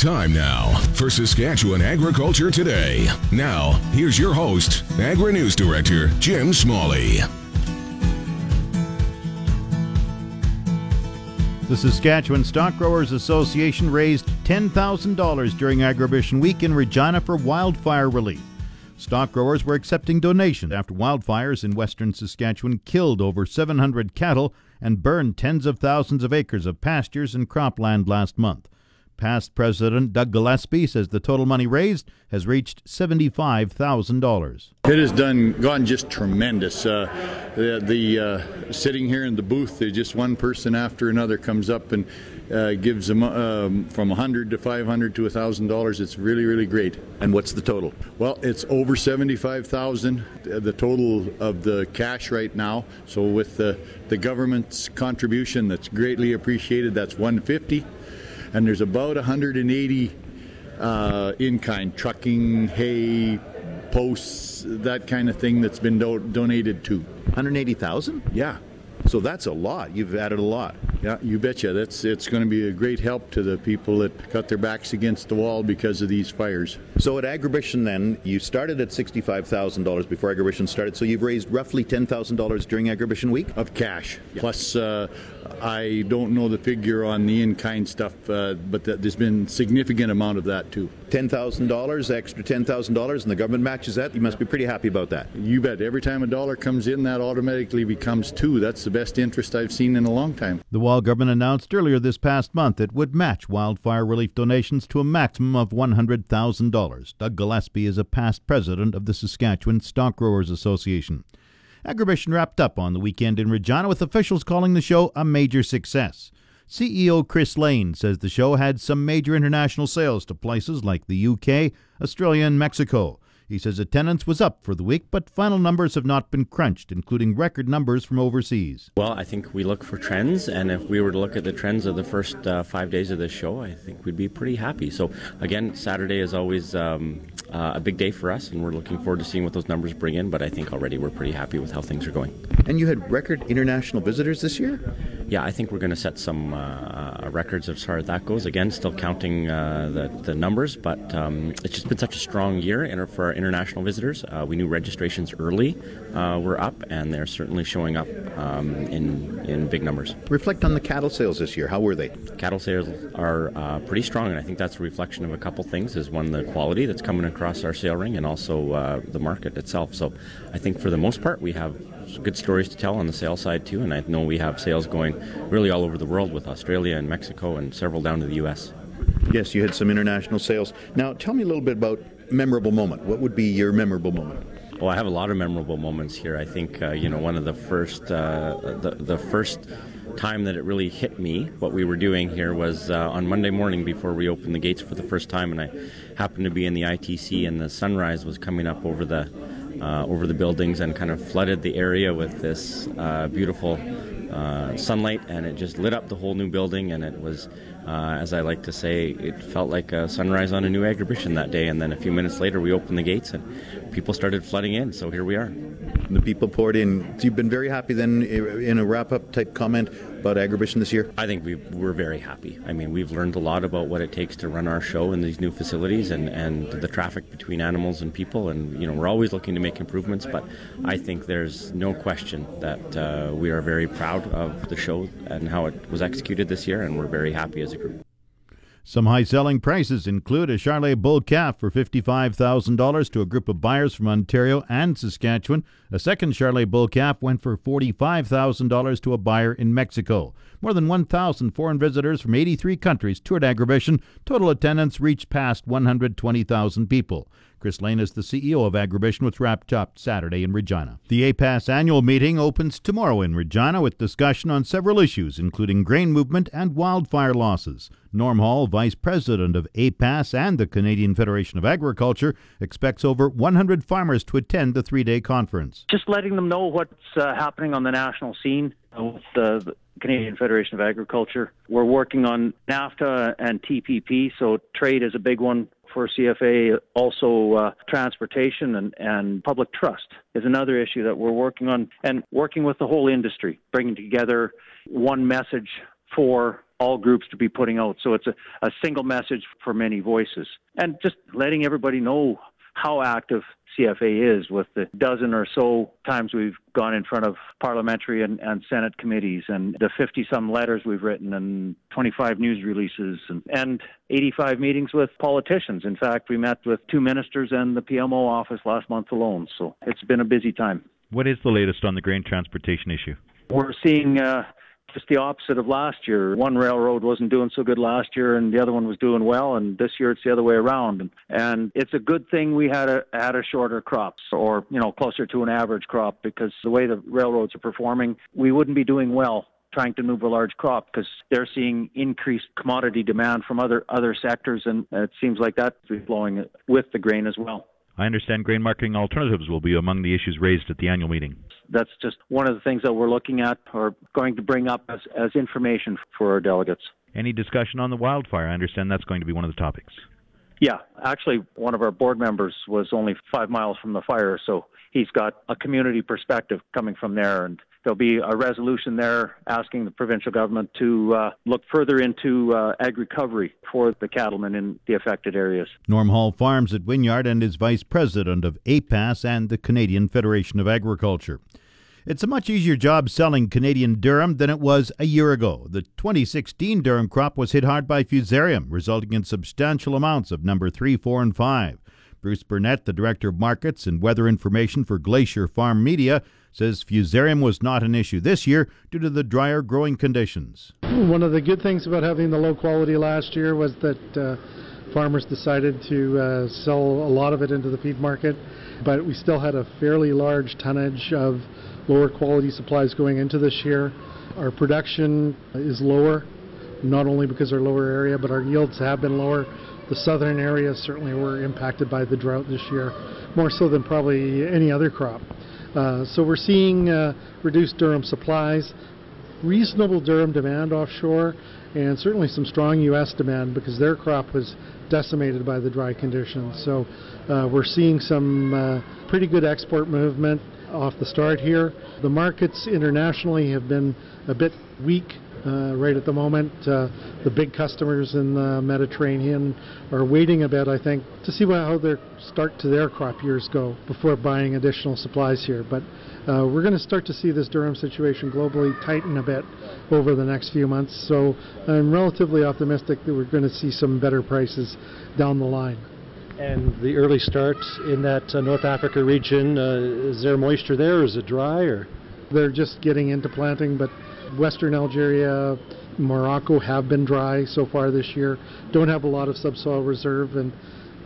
Time now for Saskatchewan Agriculture Today. Now, here's your host, Agri News Director Jim Smalley. The Saskatchewan Stock Growers Association raised $10,000 during Agribition Week in Regina for wildfire relief. Stock growers were accepting donations after wildfires in western Saskatchewan killed over 700 cattle and burned tens of thousands of acres of pastures and cropland last month. Past President Doug Gillespie says the total money raised has reached $75,000. It has done gone just tremendous. Uh, the, the uh, sitting here in the booth, just one person after another comes up and uh, gives them um, from 100 to 500 to 1,000 dollars. It's really, really great. And what's the total? Well, it's over 75,000. The total of the cash right now. So with the the government's contribution, that's greatly appreciated. That's 150 and there's about 180 uh, in-kind trucking, hay, posts, that kind of thing that's been do- donated to. 180,000? Yeah. So that's a lot. You've added a lot. Yeah, you betcha. That's it's going to be a great help to the people that cut their backs against the wall because of these fires. So at Agribition, then you started at sixty-five thousand dollars before Agribition started. So you've raised roughly ten thousand dollars during Agribition week of cash. Yeah. Plus, uh, I don't know the figure on the in-kind stuff, uh, but there's been significant amount of that too. Ten thousand dollars, extra ten thousand dollars, and the government matches that. You must be pretty happy about that. You bet. Every time a dollar comes in, that automatically becomes two. That's the best interest I've seen in a long time. The Wall government announced earlier this past month it would match wildfire relief donations to a maximum of one hundred thousand dollars. Doug Gillespie is a past president of the Saskatchewan Stock Growers Association. Agribition wrapped up on the weekend in Regina with officials calling the show a major success. CEO Chris Lane says the show had some major international sales to places like the UK, Australia, and Mexico. He says attendance was up for the week, but final numbers have not been crunched, including record numbers from overseas. Well, I think we look for trends, and if we were to look at the trends of the first uh, five days of this show, I think we'd be pretty happy. So, again, Saturday is always um, uh, a big day for us, and we're looking forward to seeing what those numbers bring in. But I think already we're pretty happy with how things are going. And you had record international visitors this year? Yeah, I think we're going to set some uh, uh, records as far as that goes. Again, still counting uh, the, the numbers, but um, it's just been such a strong year for our international visitors. Uh, we knew registrations early uh, were up, and they're certainly showing up um, in in big numbers. Reflect on the cattle sales this year. How were they? Cattle sales are uh, pretty strong, and I think that's a reflection of a couple things. Is one the quality that's coming across our sale ring, and also uh, the market itself. So, I think for the most part, we have good stories to tell on the sales side too, and I know we have sales going really all over the world with Australia and Mexico and several down to the U.S. Yes, you had some international sales. Now, tell me a little bit about memorable moment. What would be your memorable moment? Well, I have a lot of memorable moments here. I think uh, you know one of the first uh, the, the first time that it really hit me what we were doing here was uh, on Monday morning before we opened the gates for the first time, and I happened to be in the ITC, and the sunrise was coming up over the uh, over the buildings and kind of flooded the area with this uh, beautiful uh, sunlight, and it just lit up the whole new building, and it was uh, as I like to say, it felt like a sunrise on a new agribition that day. And then a few minutes later, we opened the gates and people started flooding in. So here we are. The people poured in. So you've been very happy then in a wrap up type comment about agribition this year? I think we we're very happy. I mean, we've learned a lot about what it takes to run our show in these new facilities and, and the traffic between animals and people. And, you know, we're always looking to make improvements, but I think there's no question that uh, we are very proud of the show and how it was executed this year, and we're very happy as a group. Some high selling prices include a Charolais bull calf for $55,000 to a group of buyers from Ontario and Saskatchewan. A second Charolais bull calf went for $45,000 to a buyer in Mexico. More than 1,000 foreign visitors from 83 countries toured Agribition. Total attendance reached past 120,000 people. Chris Lane is the CEO of Agribition, which wrapped up Saturday in Regina. The APAS annual meeting opens tomorrow in Regina with discussion on several issues, including grain movement and wildfire losses. Norm Hall, Vice President of APAS and the Canadian Federation of Agriculture, expects over 100 farmers to attend the three day conference. Just letting them know what's uh, happening on the national scene with the Canadian Federation of Agriculture. We're working on NAFTA and TPP, so trade is a big one for CFA. Also, uh, transportation and, and public trust is another issue that we're working on, and working with the whole industry, bringing together one message for all groups to be putting out. So it's a, a single message for many voices. And just letting everybody know how active CFA is with the dozen or so times we've gone in front of parliamentary and, and Senate committees and the 50 some letters we've written and 25 news releases and, and 85 meetings with politicians. In fact, we met with two ministers and the PMO office last month alone. So it's been a busy time. What is the latest on the grain transportation issue? We're seeing uh, just the opposite of last year. One railroad wasn't doing so good last year, and the other one was doing well. And this year it's the other way around. And, and it's a good thing we had a had a shorter crop, or you know closer to an average crop, because the way the railroads are performing, we wouldn't be doing well trying to move a large crop because they're seeing increased commodity demand from other other sectors, and it seems like that's flowing with the grain as well. I understand grain marketing alternatives will be among the issues raised at the annual meeting. That's just one of the things that we're looking at or going to bring up as, as information for our delegates. Any discussion on the wildfire? I understand that's going to be one of the topics. Yeah, actually, one of our board members was only five miles from the fire, so he's got a community perspective coming from there, and there'll be a resolution there asking the provincial government to uh, look further into uh, ag recovery for the cattlemen in the affected areas. Norm Hall Farms at Wynyard and is vice president of APAS and the Canadian Federation of Agriculture. It's a much easier job selling Canadian durum than it was a year ago. The 2016 durum crop was hit hard by fusarium, resulting in substantial amounts of number 3, 4, and 5. Bruce Burnett, the Director of Markets and Weather Information for Glacier Farm Media, says fusarium was not an issue this year due to the drier growing conditions. One of the good things about having the low quality last year was that uh, farmers decided to uh, sell a lot of it into the feed market, but we still had a fairly large tonnage of lower quality supplies going into this year. Our production is lower, not only because our lower area, but our yields have been lower. The southern areas certainly were impacted by the drought this year, more so than probably any other crop. Uh, so we're seeing uh, reduced durum supplies, reasonable durum demand offshore, and certainly some strong U.S. demand because their crop was decimated by the dry conditions. So uh, we're seeing some uh, pretty good export movement off the start here. The markets internationally have been a bit weak uh, right at the moment. Uh, the big customers in the Mediterranean are waiting a bit, I think, to see how their start to their crop years go before buying additional supplies here. But uh, we're going to start to see this durum situation globally tighten a bit over the next few months. So I'm relatively optimistic that we're going to see some better prices down the line. And the early start in that uh, North Africa region, uh, is there moisture there? Is it dry or? They're just getting into planting, but Western Algeria, Morocco have been dry so far this year. Don't have a lot of subsoil reserve, and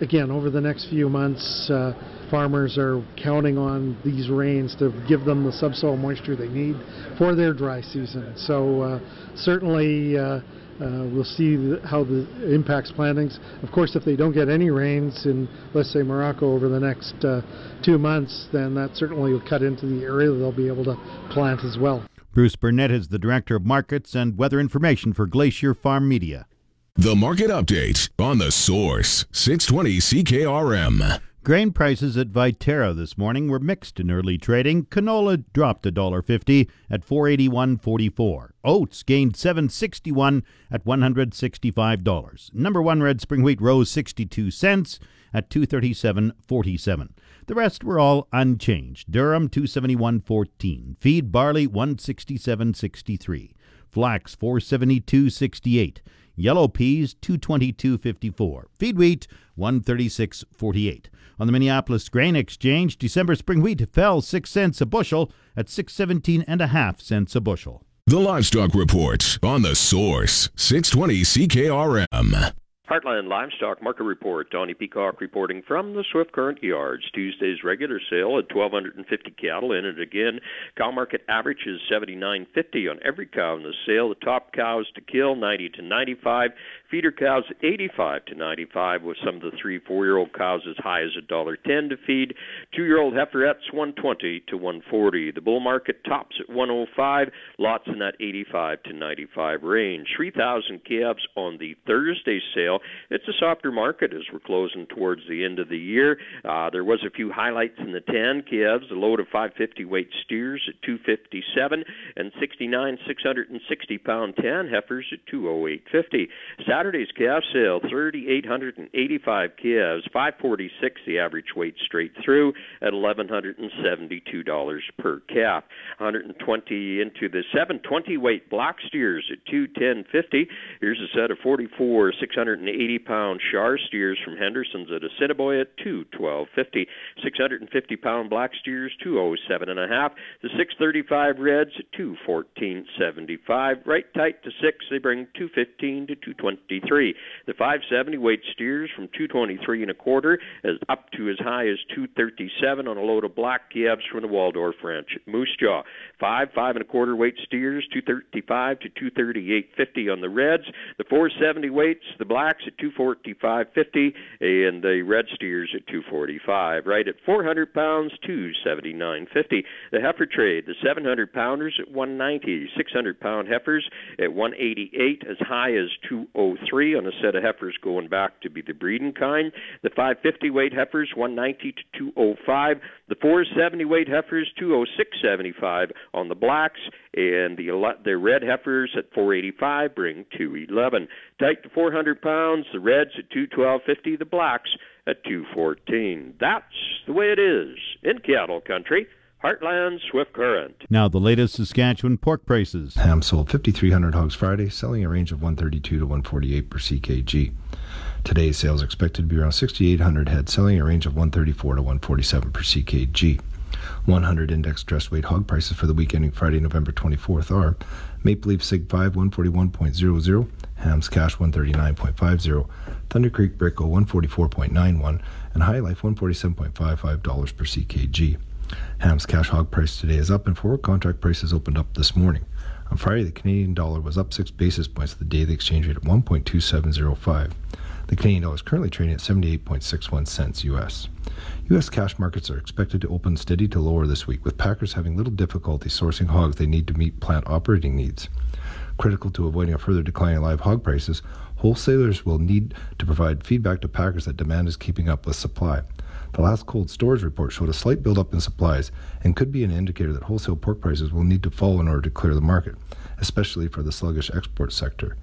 again, over the next few months, uh, farmers are counting on these rains to give them the subsoil moisture they need for their dry season. So uh, certainly. Uh, uh, we'll see the, how the impacts plantings. Of course, if they don't get any rains in, let's say, Morocco over the next uh, two months, then that certainly will cut into the area they'll be able to plant as well. Bruce Burnett is the Director of Markets and Weather Information for Glacier Farm Media. The market update on the source 620 CKRM. Grain prices at Viterra this morning were mixed in early trading. Canola dropped $1.50 at 481.44. Oats gained 7.61 at $165. Number 1 red spring wheat rose 62 cents at 237.47. The rest were all unchanged. Durum 271.14, feed barley 167.63, flax 472.68, yellow peas 222.54, feed wheat 136.48. On the Minneapolis Grain Exchange, December spring wheat fell 6 cents a bushel at 617 and a half cents a bushel. The Livestock Report on the Source 620 CKRM. Heartland Livestock Market Report. Donnie Peacock reporting from the Swift Current Yards. Tuesday's regular sale at 1,250 cattle in it again. Cow market average is 79.50 on every cow in the sale. The top cows to kill 90 to 95. Feeder cows 85 to 95, with some of the three, four-year-old cows as high as a dollar ten to feed. Two-year-old heiferettes 120 to 140. The bull market tops at 105. Lots in that 85 to 95 range. 3,000 calves on the Thursday sale. It's a softer market as we're closing towards the end of the year. Uh, there was a few highlights in the 10 calves. A load of 550 weight steers at 257 and 69 660 pound 10 heifers at 208.50. Saturday's calf sale 3,885 calves, 546 the average weight straight through at $1,172 per calf. 120 into the 720 weight block steers at 210.50. Here's a set of 44 680 pound Shar steers from Henderson's at Assiniboia at 212.50. 650 pound black steers 207 and a half. The 635 reds at 214.75. Right tight to six, they bring 215 to 223. The 570 weight steers from 223 and a quarter is up to as high as 237 on a load of black calves from the Waldorf Ranch Moose Jaw. Five five and a quarter weight steers 235 to 238.50 on the reds. The 470 weights, the blacks at 245.50 and the red steers at 245. Right at 400 pounds 279.50. The heifer trade, the 700 pounders at 190, 600 pound heifers at 188, as high as oh 203 on a set of heifers going back to be the breeding kind. The 550 weight heifers 190 to 205. The 470 weight heifers 206.75 on the blacks, and the the red heifers at 485 bring 211. Tight to 400 pounds. The reds at 212.50. The blacks at 214. That's the way it is in cattle country. Heartland Swift Current. Now, the latest Saskatchewan pork prices. Ham sold 5,300 hogs Friday, selling a range of 132 to 148 per CKG. Today's sales expected to be around 6,800 head, selling a range of 134 to 147 per CKG. 100 index dress weight hog prices for the week ending Friday, November 24th are Maple Leaf Sig 5 141.00, Hams Cash 139.50, Thunder Creek Brickle 144.91, and HyLife $147.55 per CKG. Ham's cash hog price today is up, and forward contract prices opened up this morning. On Friday, the Canadian dollar was up six basis points the daily exchange rate at 1.2705. The Canadian dollar is currently trading at 78.61 cents US. U.S. cash markets are expected to open steady to lower this week, with packers having little difficulty sourcing hogs they need to meet plant operating needs. Critical to avoiding a further decline in live hog prices, wholesalers will need to provide feedback to packers that demand is keeping up with supply. The last cold storage report showed a slight buildup in supplies and could be an indicator that wholesale pork prices will need to fall in order to clear the market, especially for the sluggish export sector.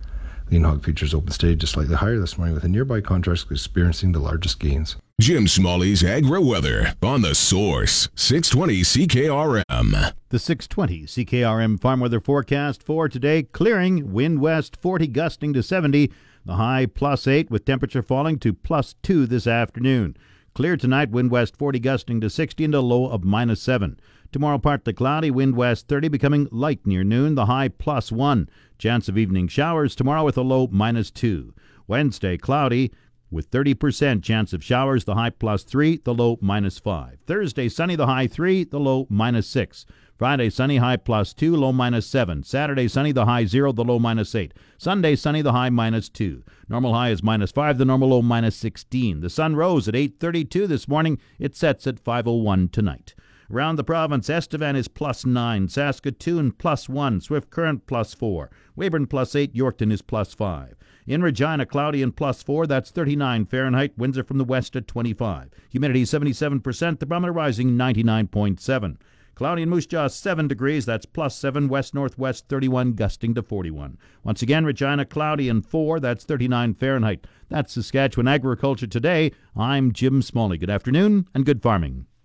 Lean hog futures opened steady just slightly higher this morning, with the nearby contracts experiencing the largest gains. Jim Smalley's Agri Weather on the Source 620 CKRM. The 620 CKRM farm weather forecast for today clearing, wind west 40 gusting to 70, the high plus 8 with temperature falling to plus 2 this afternoon. Clear tonight, wind west 40 gusting to 60 and a low of minus 7. Tomorrow, partly cloudy, wind west 30 becoming light near noon, the high plus 1. Chance of evening showers tomorrow with a low minus 2. Wednesday, cloudy with 30% chance of showers, the high plus 3, the low minus 5. Thursday, sunny, the high 3, the low minus 6. Friday, sunny, high plus 2, low minus 7. Saturday, sunny, the high 0, the low minus 8. Sunday, sunny, the high minus 2. Normal high is minus 5, the normal low minus 16. The sun rose at 8.32 this morning. It sets at 5.01 tonight. Around the province, Estevan is plus 9, Saskatoon plus 1, Swift Current plus 4, Weyburn plus 8, Yorkton is plus 5. In Regina, cloudy and plus 4, that's 39 Fahrenheit, winds are from the west at 25. Humidity 77%, the barometer rising 99.7. Cloudy in Moose Jaw, 7 degrees. That's plus 7. West northwest, 31, gusting to 41. Once again, Regina, cloudy and 4. That's 39 Fahrenheit. That's Saskatchewan Agriculture Today. I'm Jim Smalley. Good afternoon and good farming.